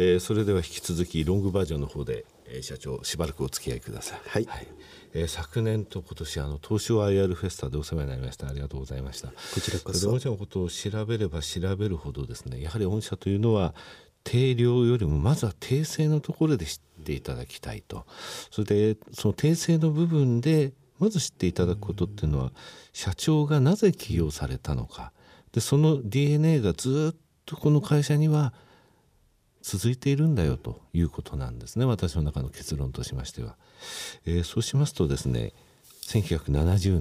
えー、それでは引き続きロングバージョンの方で、えー、社長しばらくお付き合いください。はい、はい。えー、昨年と今年あの東証 IR フェスタでお世話になりました。ありがとうございました。こちらこそ。御社のことを調べれば調べるほどですねやはり御社というのは定量よりもまずは訂正のところで知っていただきたいと。それでその訂正の部分でまず知っていただくことっていうのは社長がなぜ起用されたのか。でその DNA がずっとこの会社には続いているんだよということなんですね私の中の結論としましては。えー、そうしますとですね1970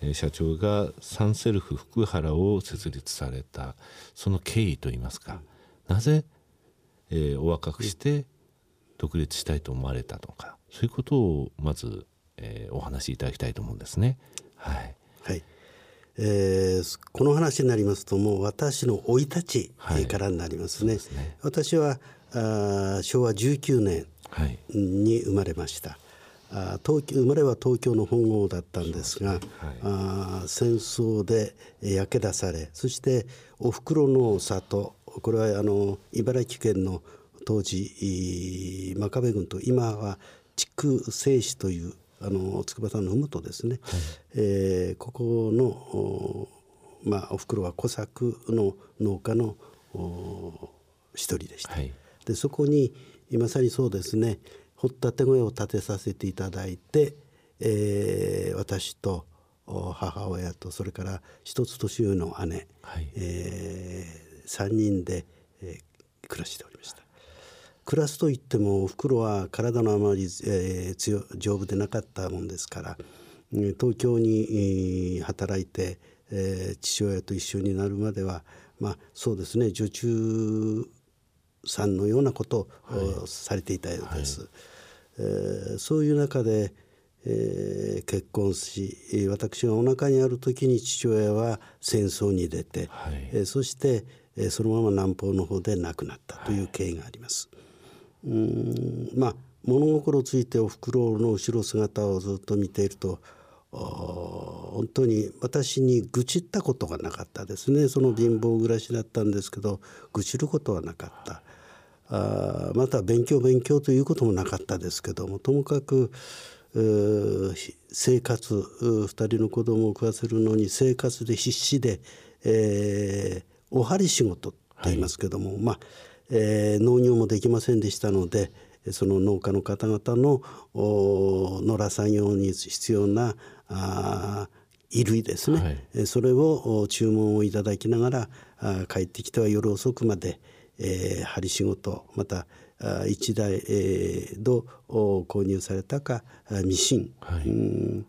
年、社長がサンセルフ福原を設立されたその経緯といいますかなぜ、えー、お若くして独立したいと思われたのかそういうことをまず、えー、お話しいただきたいと思うんですね。はい、はいえー、この話になりますともう私の生い立ちからになりますね。はい、すね。私はあ昭和19年に生まれました。あ東京生まれは東京の本郷だったんですが、すね。はい、あ戦争で焼け出されそしておふくろの里これはあの茨城県の当時真壁郡と今は筑西市というあの筑波山の麓ですね、はい、えー、ここのまあおふくろは小作の農家の一人でした。はい、でそこにまさにそうですね掘ったて小屋を建てさせていただいて、えー、私と母親とそれから一つ年上の姉、はい、えー、3人で、えー、暮らしておりました。暮らすといってもおふくろは体のあまり、えー、強丈夫でなかったもんですから東京に働いて、えー、父親と一緒になるまではまあそうですね女中さんのようなことをされていたようです。はい、えー、そういう中で、えー、結婚し私がお腹にある時に父親は戦争に出て、はい、えー、そして、えー、そのまま南方の方で亡くなったという経緯があります。はい、うんまあ物心ついておふくろの後ろ姿をずっと見ていると本当に私に愚痴ったことがなかったですねその貧乏暮らしだったんですけど愚痴ることはなかった。あまた勉強勉強ということもなかったですけどもともかく生活2人の子供を食わせるのに生活で必死で、えー、お針仕事と言いますけども、はい、まあ、えー、農業もできませんでしたのでその農家の方々の野良作業に必要なあ衣類ですね、はい、それを注文をいただきながらあ帰ってきては夜遅くまで、えー、針仕事また1台、えー、ど購入されたかミシン、はい、うん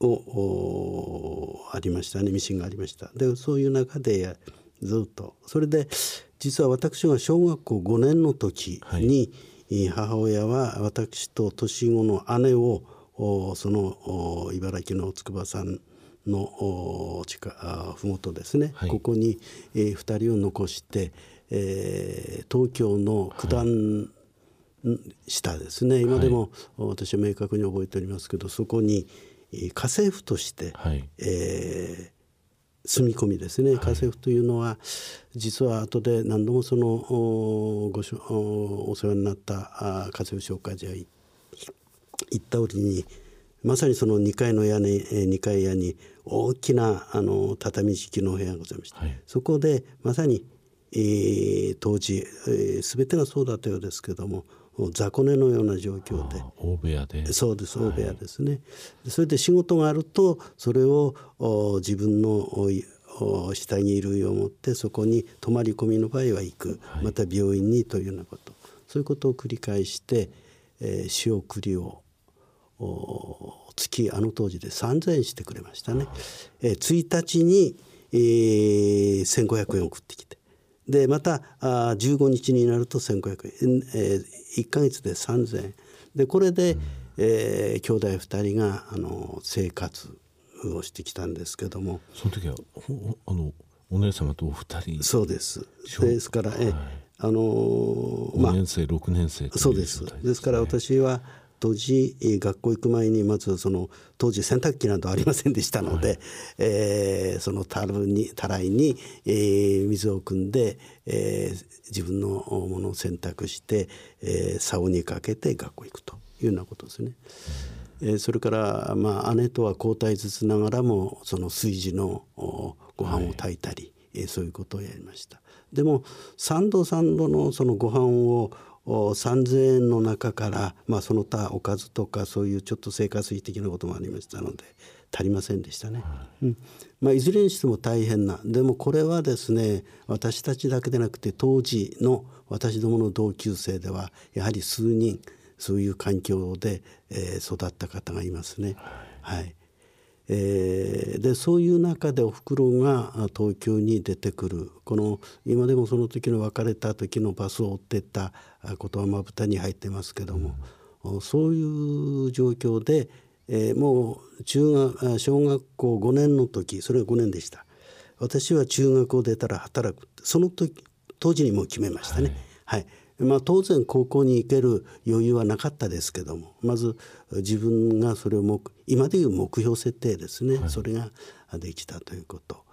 をありましたね。ミシンがありました。でそういう中でずっと。それで実は私が小学校5年の時に、はい、母親は私と年子の姉をその茨城の筑波山の地下麓ですね、はい、ここに、えー、2人を残してえー、東京の九段下ですね、はい、今でも私は明確に覚えておりますけどそこに家政婦として、はい、えー住み込みですね。家政婦というのは実は後で何度もそのごしお世話になった家政婦紹介所へ行った折にまさにその2階の屋根2階屋に大きなあの畳敷きの部屋がございました、はい、そこでまさにえー、当時、えー、全てがそうだったようですけども雑魚寝のような状況で。大部屋で。そうです大部屋ですね、はい、それで仕事があるとそれを自分の下着類を持ってそこに泊まり込みの場合は行く、はい、また病院にというようなこと。そういうことを繰り返して、えー、仕送りを月あの当時で3,000円してくれましたね。えー、1日に、えー、1,500円送ってきて。でまたあ15日になると1500円、えー、1か月で3000円。でこれで、うん、えー、兄弟2人があの生活をしてきたんですけども。その時はあのお姉様とお二人。そうです。ですから、はい、えあのー、まあ、5年生6年生そうです。ですから私は当時学校行く前にまずその当時洗濯機などありませんでしたので、はい、えー、そのたるにたらいに、えー、水を汲んで、えー、自分のものを洗濯して、えー、竿にかけて学校行くというようなことですね。えー、それから、まあ、姉とは交代ずつながらもその炊事のご飯を炊いたり、はい、えー、そういうことをやりました。でも三度三度のそのご飯を3,000円の中から、まあ、その他おかずとかそういうちょっと生活費的なこともありましたので足りませんでしたね。うん。まあ、いずれにしても大変な。でもこれはですね私たちだけでなくて当時の私どもの同級生ではやはり数人そういう環境で、えー、育った方がいますね。はい、えー、でそういう中でおふくろが東京に出てくる。この今でもその時の別れた時のバスを追ってったことはまぶたに入ってますけども、うん、そういう状況で、えー、もう中学小学校5年の時それが5年でした。私は中学を出たら働くその時当時にもう決めましたね。はい、はい。まあ、当然高校に行ける余裕はなかったですけどもまず自分がそれを目今でいう目標設定ですね、はい、それができたということ。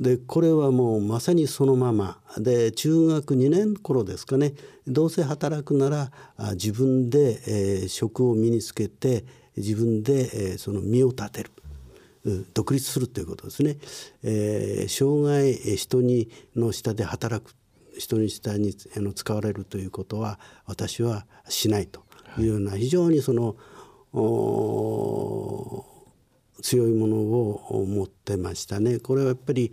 でこれはもうまさにそのまま。で中学2年頃ですかね。どうせ働くなら自分で、えー、職を身につけて自分で、えー、その身を立てる。独立するということですね、えー、生涯人にの下で働く人に下にあの使われるということは私はしないというような非常にその強いものを持ってましたね。これはやっぱり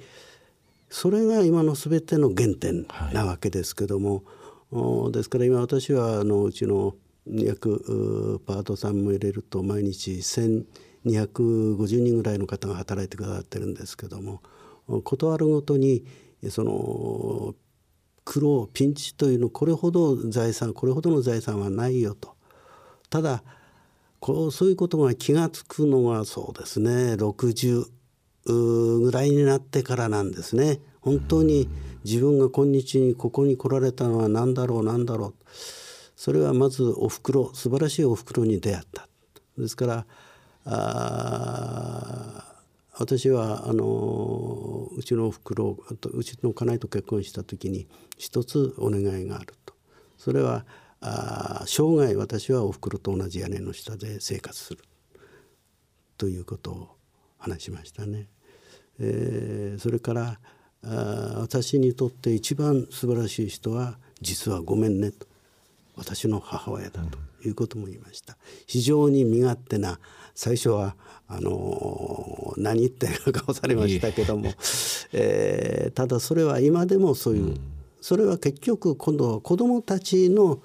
それが今の全ての原点なわけですけども、はい、ですから今私はあのうちの約パートさんも入れると毎日1250人ぐらいの方が働いてくださってるんですけども断るごとにその苦労ピンチというのこれほど財産これほどの財産はないよとただこうそういうことが気が付くのはそうですね。60ぐらいになってからなんですね。本当に自分が今日にここに来られたのは何だろう何だろう。それはまずおふくろ素晴らしいおふくろに出会った。ですからあ私はあのうちのおふくろうちの家内と結婚した時に一つお願いがあると。それはあ生涯私はおふくろと同じ屋根の下で生活する。ということを話しましたね。えー、それからあ私にとって一番素晴らしい人は実はごめんね。と私の母親だということも言いました。非常に身勝手な最初はあの何言ってる顔されましたけども、えー、ただそれは今でもそういう、うん、それは結局今度は子どもたちの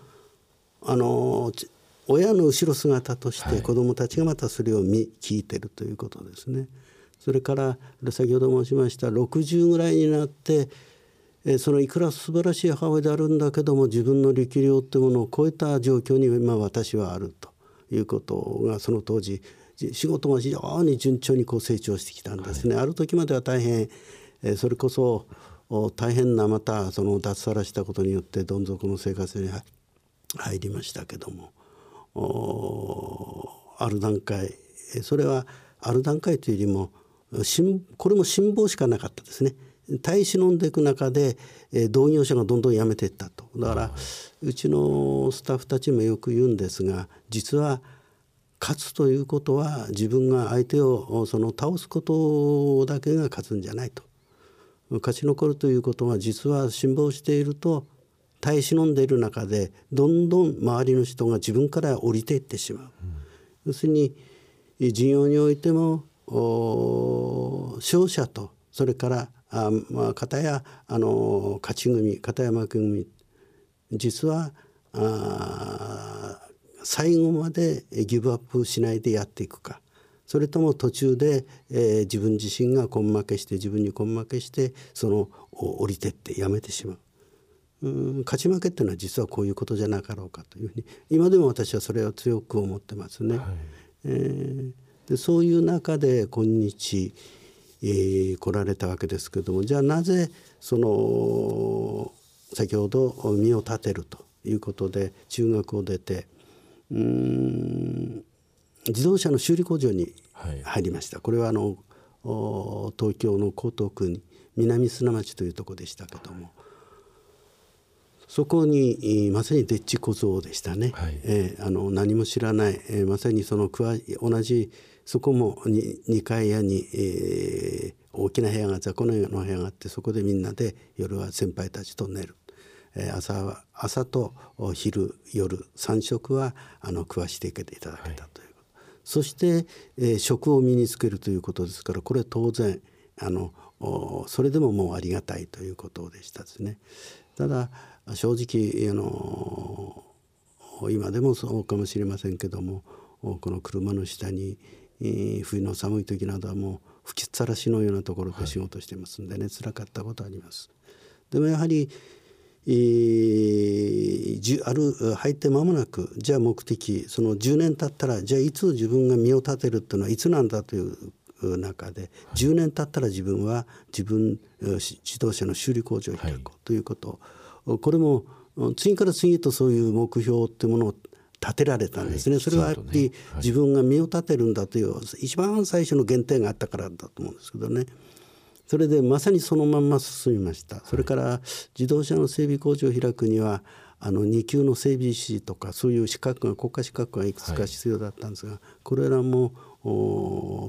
あの親の後ろ姿として子どもたちがまたそれを見聞いてるということですね。それから先ほど申しました60ぐらいになってそのいくら素晴らしい母親であるんだけども自分の力量ってものを超えた状況に今私はあるということがその当時仕事が非常に順調にこう成長してきたんですね。はい、ある時までは大変それこそ大変なまたその脱サラしたことによってどん底の生活に入りましたけども。ある段階それはある段階というよりもこれも辛抱しかなかったですね。耐え忍んでいく中で、え同業者がどんどん辞めていったと。だからうちのスタッフたちもよく言うんですが実は勝つということは自分が相手をその倒すことだけが勝つんじゃないと。勝ち残るということは実は辛抱していると耐え忍んでいる中でどんどん周りの人が自分から降りていってしまう。要するに事業においても勝者とそれからあ、まあ、片やあの勝ち組片山負け組実はあ最後までギブアップしないでやっていくかそれとも途中で、えー、自分自身が根負けして自分に根負けしてその降りてってやめてしまう。うん勝ち負けっていうのは実はこういうことじゃなかろうかというふうに今でも私はそれを強く思ってますね。はい、えー、でそういう中で今日、えー、来られたわけですけどもじゃあなぜその先ほど身を立てるということで中学を出てうん自動車の修理工場に入りました、はい、これはあの東京の江東区に南砂町というところでしたけども、はい、そこにまさにデッチ小僧でしたね、はい、えー、あの何も知らない、えー、まさにその同じそこも 2, 2階屋に、えー、大きな部屋が雑魚の部屋があってそこでみんなで夜は先輩たちと寝る。朝は朝と昼夜3食はあの食わしていただけたということ、はい、そして、えー、食を身につけるということですからこれ当然あのそれでももうありがたいということでしたですね。ただ正直あの今でもそうかもしれませんけどもこの車の下に冬の寒い時などはもう吹きさらしのようなところで仕事してますんでね、はい、辛かったことあります。でもやはり、えー、ある入って間もなくじゃあ目的その10年経ったらじゃあいつ自分が身を立てるっていうのはいつなんだという中で、はい、10年経ったら自分は自分自動車の修理工場を開こうということ、はい、これも次から次とそういう目標っていうものを立てられたんですね、はい、それはやっぱり自分が身を立てるんだという一番最初の原点があったからだと思うんですけどね。それでまさにそのまんま進みました。それから自動車の整備工場を開くにはあの2級の整備士とかそういう資格が国家資格がいくつか必要だったんですが、はい、これらも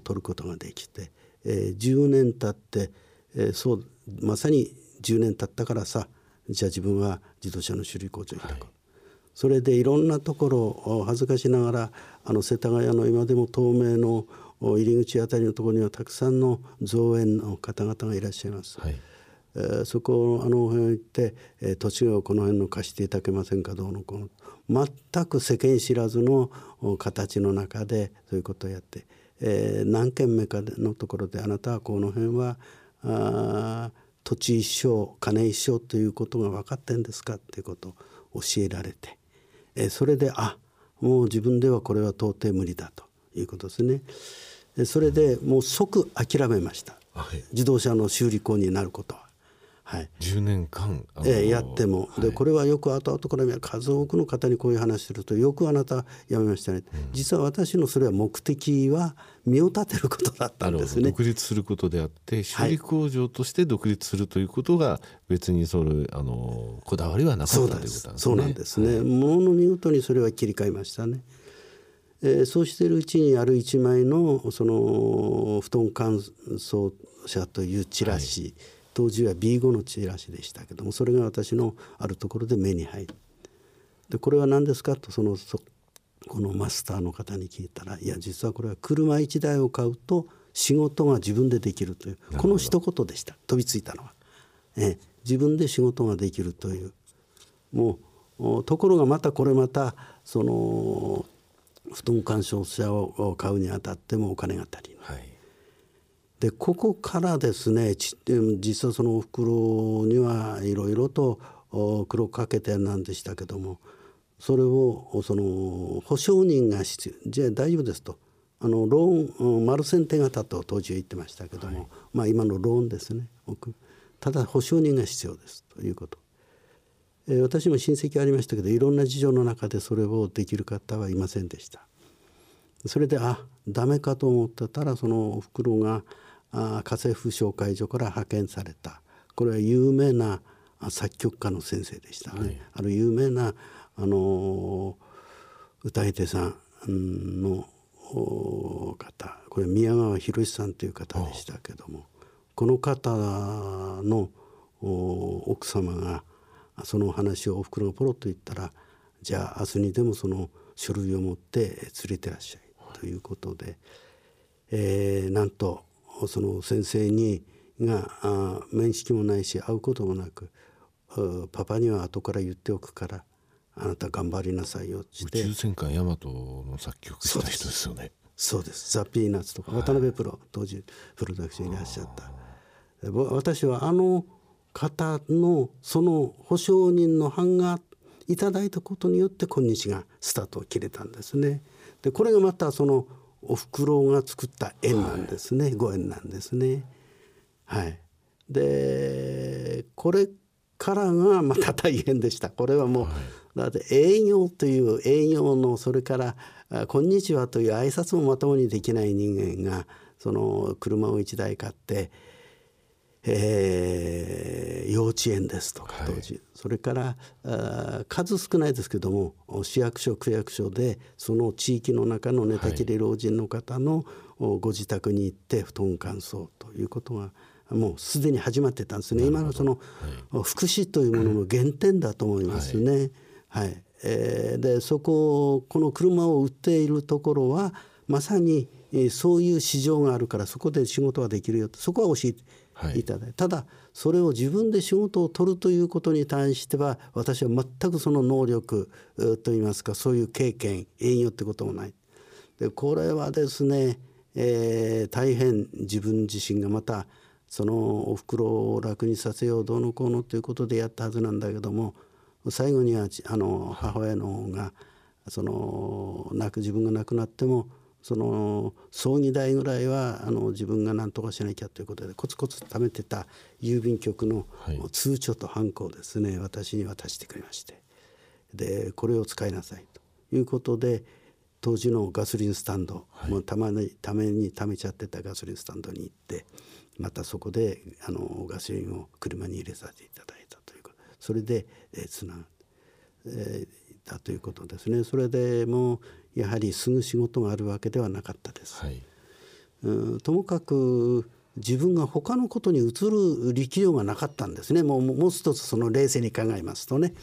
取ることができて、えー、10年経って、えー、そうまさに10年経ったからさじゃあ自分は自動車の修理工場を開く、はい。それでいろんなところを恥ずかしながらあの世田谷の今でも透明の入り口あたりのところにはたくさんの造園の方々がいらっしゃいます。はい。えー、そこをあの辺行って、えー、土地をこの辺の貸していただけませんかどうのこの。全く世間知らずの形の中でそういうことをやって、えー、何軒目かのところであなたはこの辺はあ土地一生金一生ということが分かってんですかっていうことを教えられてえそれであもう自分ではこれは到底無理だということですね。それでもう即諦めました、はい、自動車の修理工になることは。はい、10年間、えー、やっても、でこれはよく後々から数多くの方にこういう話するとよくあなたやめましたね、うん、実は私のそれは目的は身を立てることだったんですね。独立することであって修理工場として独立するということが別にそれあのこだわりはなかったということなんですね。そうなんですね、もの見事にそれは切り替えましたね。えー、そうしているうちにある一枚のその布団乾燥車というチラシ、はい。当時は B5 のチラシでしたけどもそれが私のあるところで目に入る。でこれは何ですかとそのそこのマスターの方に聞いたらいや実はこれは車1台を買うと仕事が自分でできるというこの一言でした。飛びついたのは、え自分で仕事ができるという。もうところがまたこれまたその布団干渉車を買うにあたってもお金が足りない。はい。でここからですね実はそのおふくろにはいろいろと苦労かけてなんでしたけどもそれをその保証人が必要じゃあ大丈夫ですと。あのローン丸線手形と当時は言ってましたけども、はい、まあ今のローンですね。ただ保証人が必要ですということ。えー、私も親戚ありましたけどいろんな事情の中でそれをできる方はいませんでした。それであダメかと思ってたらそのおふくろがあ家政婦紹介所から派遣された。これは有名な作曲家の先生でしたね、はい、ある有名なあの歌い手さんの方これ宮川博さんという方でしたけどもこの方の奥様がその話をおふくろがポロッと言ったらじゃあ明日にでもその書類を持って連れてらっしゃいということで、えー、なんとその先生にが面識もないし会うこともなくパパには後から言っておくからあなた頑張りなさいよって宇宙戦艦ヤマトの作曲した人ですよね。そうです。ザ・ピーナッツとか渡辺プロ当時プロダクションにいらっしゃった。私はあの方のその保証人の版がいただいたことによって今日がスタートを切れたんですね。でこれがまたそのおふくろが作った縁なんですね、はい、ご縁なんですね。はい、でこれからがまた大変でした。これはもう、はい、だって営業という営業のそれから「こんにちは」という挨拶もまともにできない人間がその車を1台買ってえー、幼稚園ですとか当時、はい、それからあ数少ないですけども市役所区役所でその地域の中の寝たきり老人の方のご自宅に行って布団乾燥ということがもうすでに始まってたんですね。今のその、はい、福祉というものの原点だと思いますね。はい、はい、えー、でそここの車を売っているところはまさにそういう市場があるからそこで仕事ができるよとそこは教えていただいて、はい、ただそれを自分で仕事を取るということに対しては私は全くその能力といいますかそういう経験営業ってこともない。でこれはですね、えー、大変自分自身がまたそのおふくろを楽にさせようどうのこうのということでやったはずなんだけども最後にはあの母親の方がその亡く自分が亡くなってもその葬儀代ぐらいはあの自分が何とかしなきゃということでコツコツ貯めてた郵便局の通帳とハンコをですね、私に渡してくれましてでこれを使いなさいと。いうことで当時のガソリンスタンド、はい、もうたまにために貯めちゃってたガソリンスタンドに行ってまたそこであのガソリンを車に入れさせていただいたということそれで、えー、つな、えー、だということですね。それでもうやはりすぐ仕事があるわけではなかったです。はい、うんともかく自分が他のことに移る力量がなかったんですね。もうもう一つその冷静に考えますとね。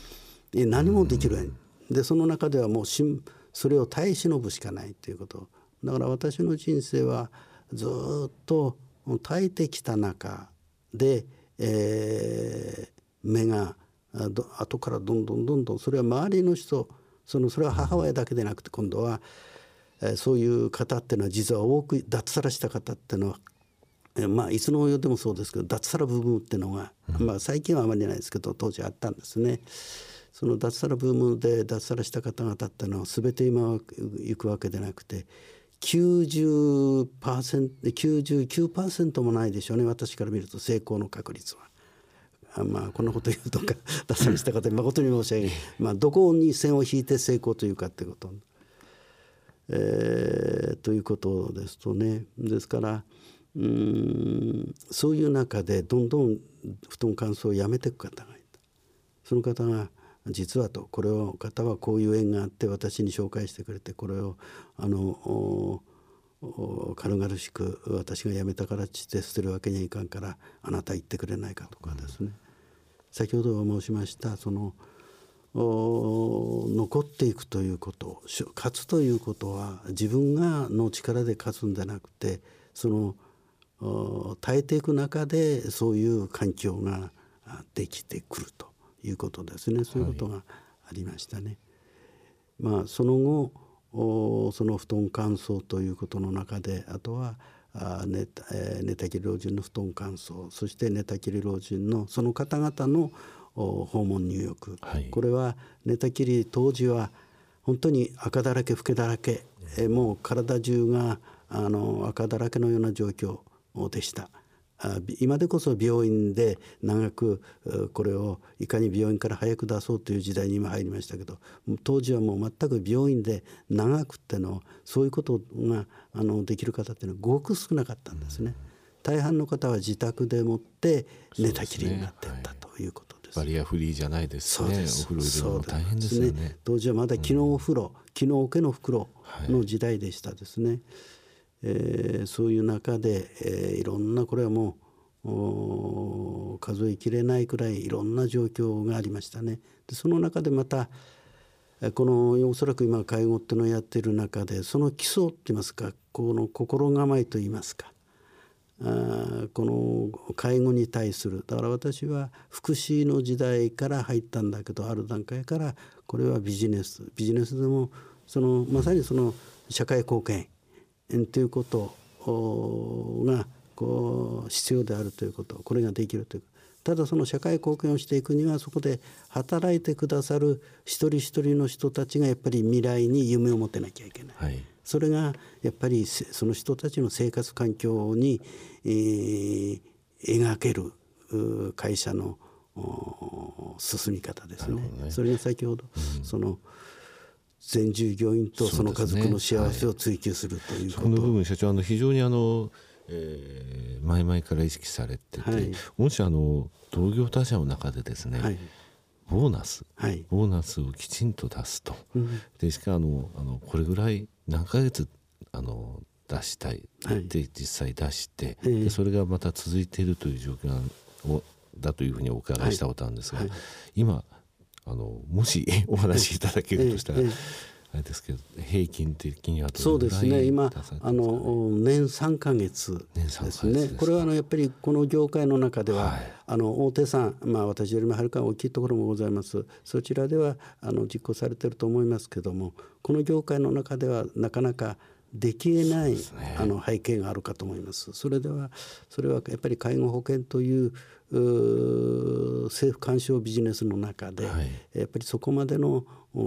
何もできるでその中ではもうそれを耐え忍ぶしかないということ。だから私の人生はずっと耐えてきた中で、えー、目が後からどんどんどんどんそれは周りの人そのそれは母親だけでなくて今度は、えー、そういう方っていうのは実は多く脱サラした方っていうのは、えー、まあいつの世でもそうですけど脱サラブームっていうのが、まあ、最近はあまりないですけど当時あったんですね。その脱サラブームで脱サラした方々っていうのは全て今は行くわけでなくて 90%99% もないでしょうね私から見ると成功の確率は。まあこんなこと言うとか 脱サラした方に誠に申し訳ない、まあ、どこに線を引いて成功というかってこと。えー、ということですとねですからうんそういう中でどんどん布団乾燥をやめていく方がいた。その方が実はとこれを方はこういう縁があって私に紹介してくれてこれをあの軽々しく私が辞めたからって捨てるわけにはいかんからあなた言ってくれないかとかですね、先ほど申しましたその残っていくということ勝つということは自分がの力で勝つんじゃなくてその耐えていく中でそういう環境ができてくるということですねそういうことがありましたね。はい、まあその後その布団乾燥ということの中であとは寝た,、えー、寝たきり老人の布団乾燥そして寝たきり老人のその方々の訪問入浴、はい、これは寝たきり当時は本当に赤だらけ老けだらけ、えー、もう体中があの赤だらけのような状況でした。今でこそ病院で長くこれをいかに病院から早く出そうという時代に今入りましたけど当時はもう全く病院で長くってのそういうことがあのできる方っていうのはごく少なかったんですね。大半の方は自宅でもって寝たきりになってったということです。バリアフリーじゃないですね。お風呂入れるの大変ですよね。当時はまだ機能お風呂、機能桶の袋の時代でしたですね。はいえー、そういう中で、えー、いろんなこれはもう数えきれないくらいいろんな状況がありましたね。でその中でまたこのおそらく今介護っていうのをやってる中でその基礎って言いますかこの心構えと言いますかあこの介護に対するだから私は福祉の時代から入ったんだけどある段階からこれはビジネスビジネスでもそのまさにその社会貢献ということがこう必要であるということこれができるというただその社会貢献をしていくにはそこで働いてくださる一人一人の人たちがやっぱり未来に夢を持てなきゃいけない、はい、それがやっぱりその人たちの生活環境に、えー、描ける会社の進み方ですね。ね。それが先ほど、うん、その全従業員とその家族の幸せを追求するということ、ねはい、この部分社長あの非常にあの、えー、前々から意識されてて、はい、もしあの同業他社の中でですね、はい。ボーナス、はい、ボーナスをきちんと出すと、うん、でしかもあのあのこれぐらい何ヶ月あの出したい。で実際出して、はい、でそれがまた続いているという状況をだというふうにお伺いしたことあるんですが、はい、今あのもし お話しいただけるとしたら、あれですけど平均的にはそうですね。今あの年3か月ですね。これはあのやっぱりこの業界の中では、はい、あの大手さん、まあ、私よりもはるか大きいところもございます。そちらではあの実行されてると思いますけどもこの業界の中ではなかなかできえない、ね、あの背景があるかと思います。それではそれはやっぱり介護保険という政府干渉ビジネスの中で、はい、やっぱりそこまでの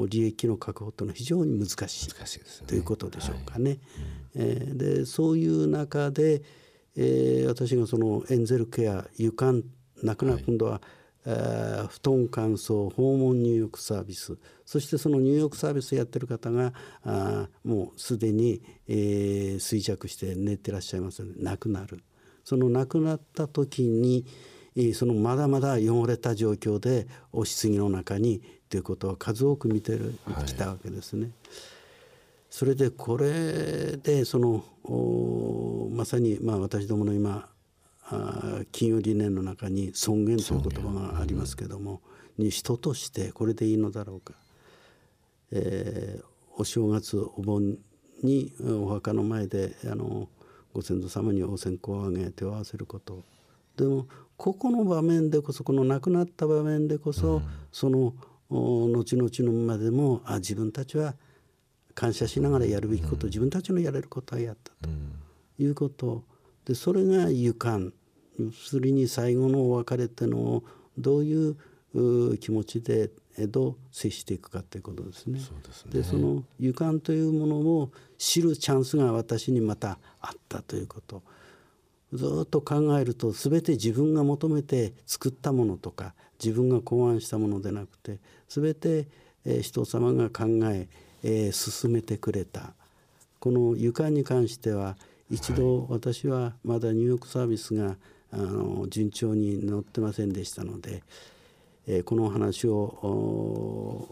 利益の確保というのは非常に難しい難しいです、ね、ということでしょうかね。はい。うん、えー、でそういう中で、えー、私がそのエンゼルケア床なくな今度は、はい布団乾燥訪問入浴サービス。そしてその入浴サービスやってる方があもうすでに、えー、衰弱して寝てらっしゃいますので亡くなる。その亡くなった時にそのまだまだ汚れた状況でお棺の中にということは数多く見てきたわけですね。はい、それでこれでそのまさにまあ私どもの今金融理念の中に尊厳という言葉がありますけども、うん、に人としてこれでいいのだろうか、えー、お正月お盆にお墓の前であのご先祖様にお線香をあげ手を合わせること。でもここの場面でこそこの亡くなった場面でこそ、うん、その後々のまでもあ自分たちは感謝しながらやるべきこと、うん、自分たちのやれることはやったと。いうこと、でそれが愉快要するに最後のお別れっていうのをどういう気持ちでどう接していくかということですね。で、ね、その愉快というものを知るチャンスが私にまたあったということ。ずっと考えると全て自分が求めて作ったものとか自分が考案したものでなくて全て、え人様が考ええー、進めてくれた。この床に関しては一度私はまだ入浴サービスがあの順調に乗ってませんでしたので、えー、この話を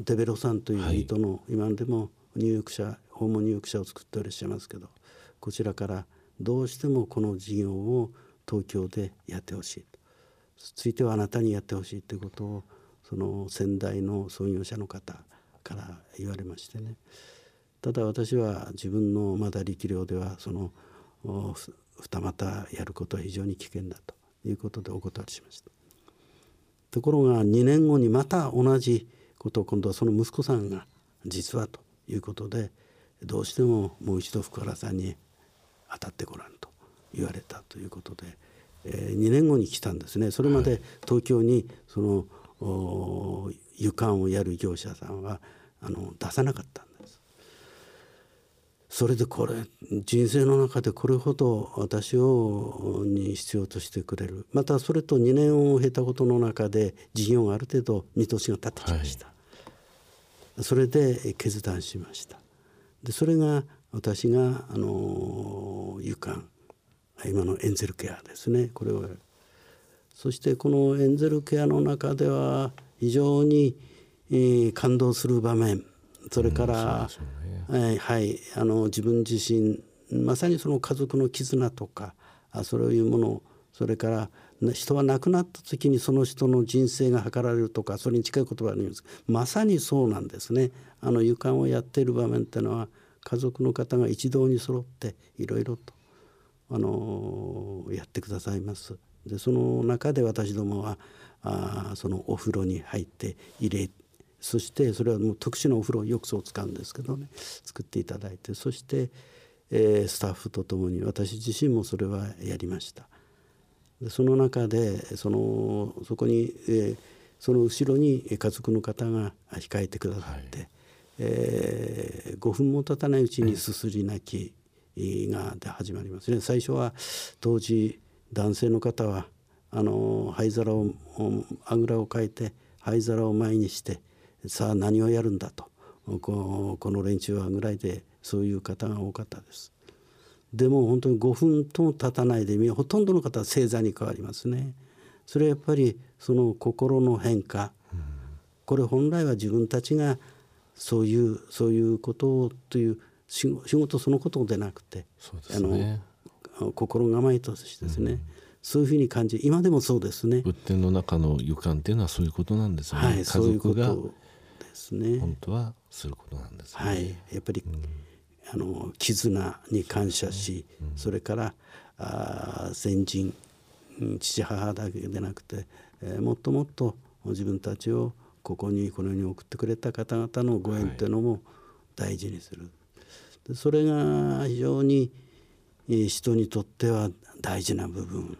デベロさんという人の、今でも入浴者訪問入浴者を作っていらっしゃいますけどこちらからどうしてもこの事業を東京でやってほしいついてはあなたにやってほしいということをその先代の創業者の方から言われましてね。ただ私は自分のまだ力量ではその二股やることは非常に危険だということでお断りしました。ところが2年後にまた同じことを今度はその息子さんが実はということでどうしてももう一度福原さんに当たってごらんと言われたということで、えー、2年後に来たんですね。それまで東京にその床をやる業者さんはあの出さなかったんです。それでこれ人生の中でこれほど私をに必要としてくれる。またそれと2年を経たことの中で事業がある程度見通しが立ってきました、はい、それで決断しました。でそれが私があの勇敢。今のエンゼルケアですね。これを。そしてこのエンゼルケアの中では非常に、えー、感動する場面。それから、うんね、はい、あの自分自身まさにその家族の絆とかあそういうもの。それから人は亡くなった時にその人の人生が図られるとかそれに近い言葉があります。まさにそうなんですね。あの勇敢をやっている場面っていうのは家族の方が一堂に揃っていろいろとあのやってくださいます。でその中で私どもはあそのお風呂に入って入れそしてそれはもう特殊なお風呂浴槽を使うんですけどね作っていただいてそして、えー、スタッフと共に私自身もそれはやりました。でその中でそのそこに、えー、その後ろに家族の方が控えてくださって、はいえー、5分も経たないうちにすすり泣きが始まりますね最初は当時男性の方はあの灰皿をあぐらをかいて灰皿を前にしてさあ何をやるんだとこの連中はぐらいでそういう方が多かったです。でも本当に5分とも経たないでほとんどの方は正座に変わりますね。それはやっぱりその心の変化、これ本来は自分たちがそういうそういうことをという仕事そのことでなくて、ね、あの心構えとしてですね、うん、そういうふうに感じ今でもそうですね。仏典の中の予感っていうのはそういうことなんですよね、はい、家族がですね。本当はすることなんです、ね、はいやっぱり、うん、あの絆に感謝し、うん、それからあ先人父母だけでなくて、えー、もっともっと自分たちをここにこの世に送ってくれた方々のご縁というのも大事にする、はい、それが非常に人にとっては大事な部分。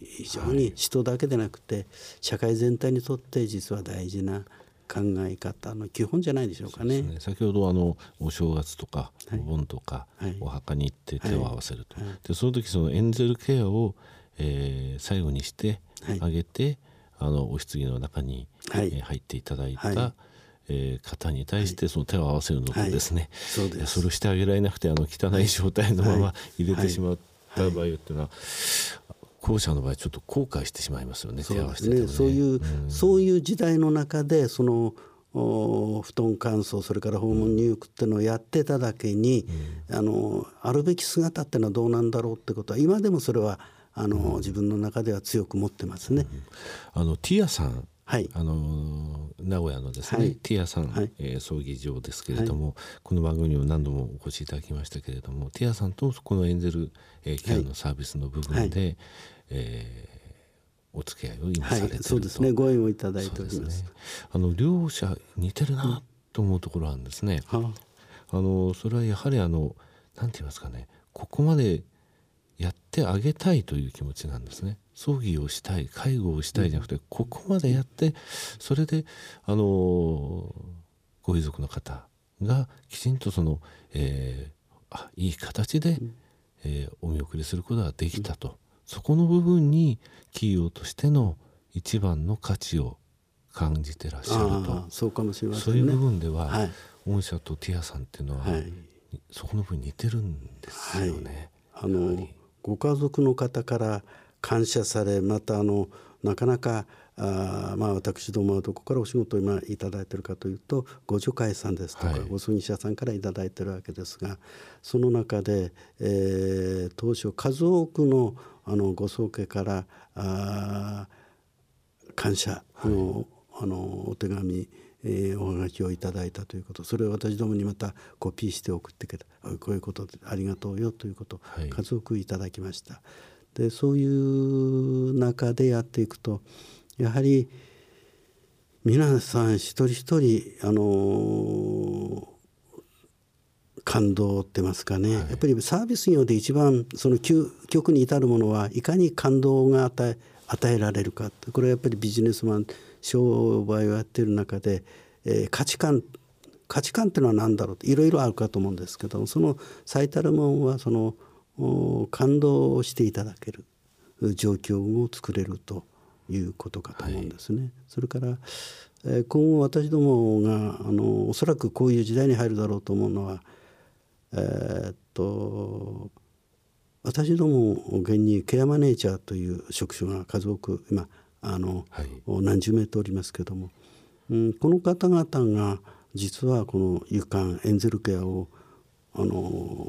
非常に人だけでなくて社会全体にとって実は大事な考え方の基本じゃないでしょうかね。ね。先ほどあのお正月とかお盆とか、はい、お墓に行って手を合わせると、はい、でその時そのエンゼルケアを、えー、最後にしてあげて、はい、あのお棺の中に、はい、えー、入っていただいた、えー、方に対してその手を合わせるのとですね、はい、それをしてあげられなくてあの汚い状態のまま入れてしまった場合っていうのは、後者の場合ちょっと後悔してしまいますよねそうですね、ね、そういう、うん、そういう時代の中でそのお布団乾燥それから訪問入浴っていうのをやってただけに、うん、あのあるべき姿っていうのはどうなんだろうってことは今でもそれはあの、うん、自分の中では強く持ってますね。あのティアさんはい、あの名古屋のですね、はい、ティアさん、はい、えー、葬儀場ですけれども、はい、この番組にも何度もお越しいただきましたけれどもティアさんとこのエンゼル、えー、ケアのサービスの部分で、はい、えー、お付き合いを今されてると、そうですね。ご縁をいただいております、ね、あの両者似てるなと思うところなんですね、うん、あのそれはやはりあのなんて言いますかね。ここまでやってあげたいという気持ちなんですね。葬儀をしたい介護をしたいじゃなくて、ここまでやってそれであのご遺族の方がきちんとその、えー、あいい形で、えー、お見送りすることができたと、そこの部分に企業としての一番の価値を感じてらっしゃると。そうかもしれません、ね、そういう部分では、はい、御社とティアさんっていうのは、はい、そこの部分似てるんですよね。はい、あのご家族の方から感謝されまたあのなかなかあまあ私どもはどこからお仕事を今いただいているかというとご助会さんですとか、はい、ご葬儀社さんからいただいているわけですがその中で、えー、当初数多くのあのご宗家からあ感謝のはい、あのお手紙えー、おはがきをいただいたということ。それを私どもにまたコピーして送ってくれた。こういうことでありがとうよということ、はい、数多くいただきました。でそういう中でやっていくとやはり皆さん一人一人あの感動ってますかね、はい、やっぱりサービス業で一番その究極に至るものはいかに感動が与え与えられるか。これはやっぱりビジネスマン商売をやっている中で、えー、価値観価値観っていうのは何だろうっていろいろあるかと思うんですけどその最たるもんはその感動をしていただける状況を作れるということかと思うんですね。はい、それから、えー、今後私どもがあのおそらくこういう時代に入るだろうと思うのはえー、っと私ども現にケアマネージャーという職種が数多く今あの、はい、何十名とおりますけども、うん、この方々が実はこの湯館エンゼルケアをあの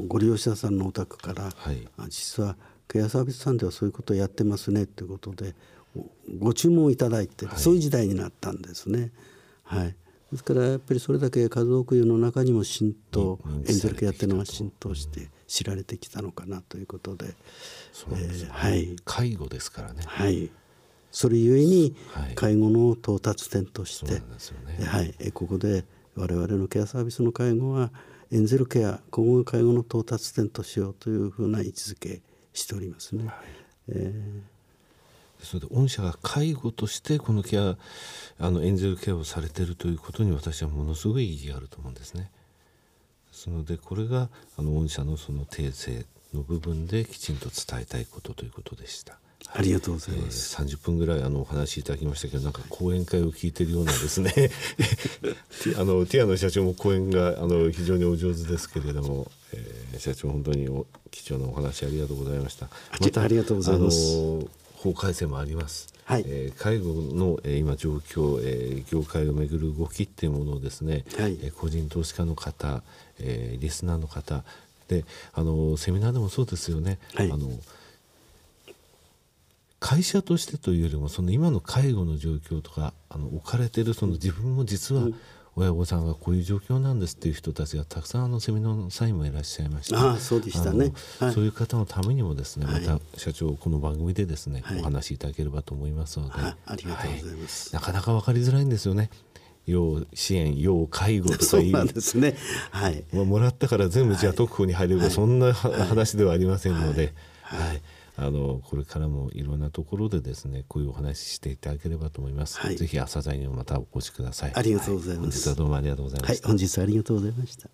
ご利用者さんのお宅から、はい、実はケアサービスさんではそういうことをやってますねということでご注文いただいて、はい、そういう時代になったんですね。はい、ですからやっぱりそれだけ数多く世の中にも浸透エンゼルケアっていうのが浸透して知られてきたのかなということで、えー、はい、介護ですからね。はいそれゆえに介護の到達点として、はいね、はい、ここで我々のケアサービスの介護はエンゼルケア今後介護の到達点としようというふうな位置づけしておりますね。はい、えー、それで御社が介護としてこのケアあのエンゼルケアをされているということに私はものすごい意義があると思うんですね。ですのでこれがあの御社のその訂正の部分できちんと伝えたいことということでした。ありがとうございます。えー、30分ぐらいあのお話しいただきましたけどなんか講演会を聞いてるようなですね あのティアの社長も講演があの非常にお上手ですけれども、えー、社長本当にお貴重なお話ありがとうございました。またありがとうございます。法改正もあります。はいえー、介護の、えー、今状況、えー、業界をめぐる動きっていうものをですね、はい、えー、個人投資家の方、えー、リスナーの方であのセミナーでもそうですよね。はい、あの会社としてというよりもその今の介護の状況とかあの置かれてるその自分も実は親御さんがこういう状況なんですっていう人たちがたくさんあのセミナーの際もいらっしゃいましたあそうでしたね、はい、そういう方のためにもですね、また社長この番組でですね、はい、お話しいただければと思いますので、ありがとうございます、なかなか分かりづらいんですよね。要支援要介護とかいうですね、はい、まあ、もらったから全部じゃあ特保に入れば、そんな話ではありませんので、はいあのこれからもいろんなところでですねこういうお話ししていただければと思います。はい、ぜひ朝材にもまたお越しください。ありがとうございます、はい、本日はどうもありがとうございました。はい、本日はありがとうございました。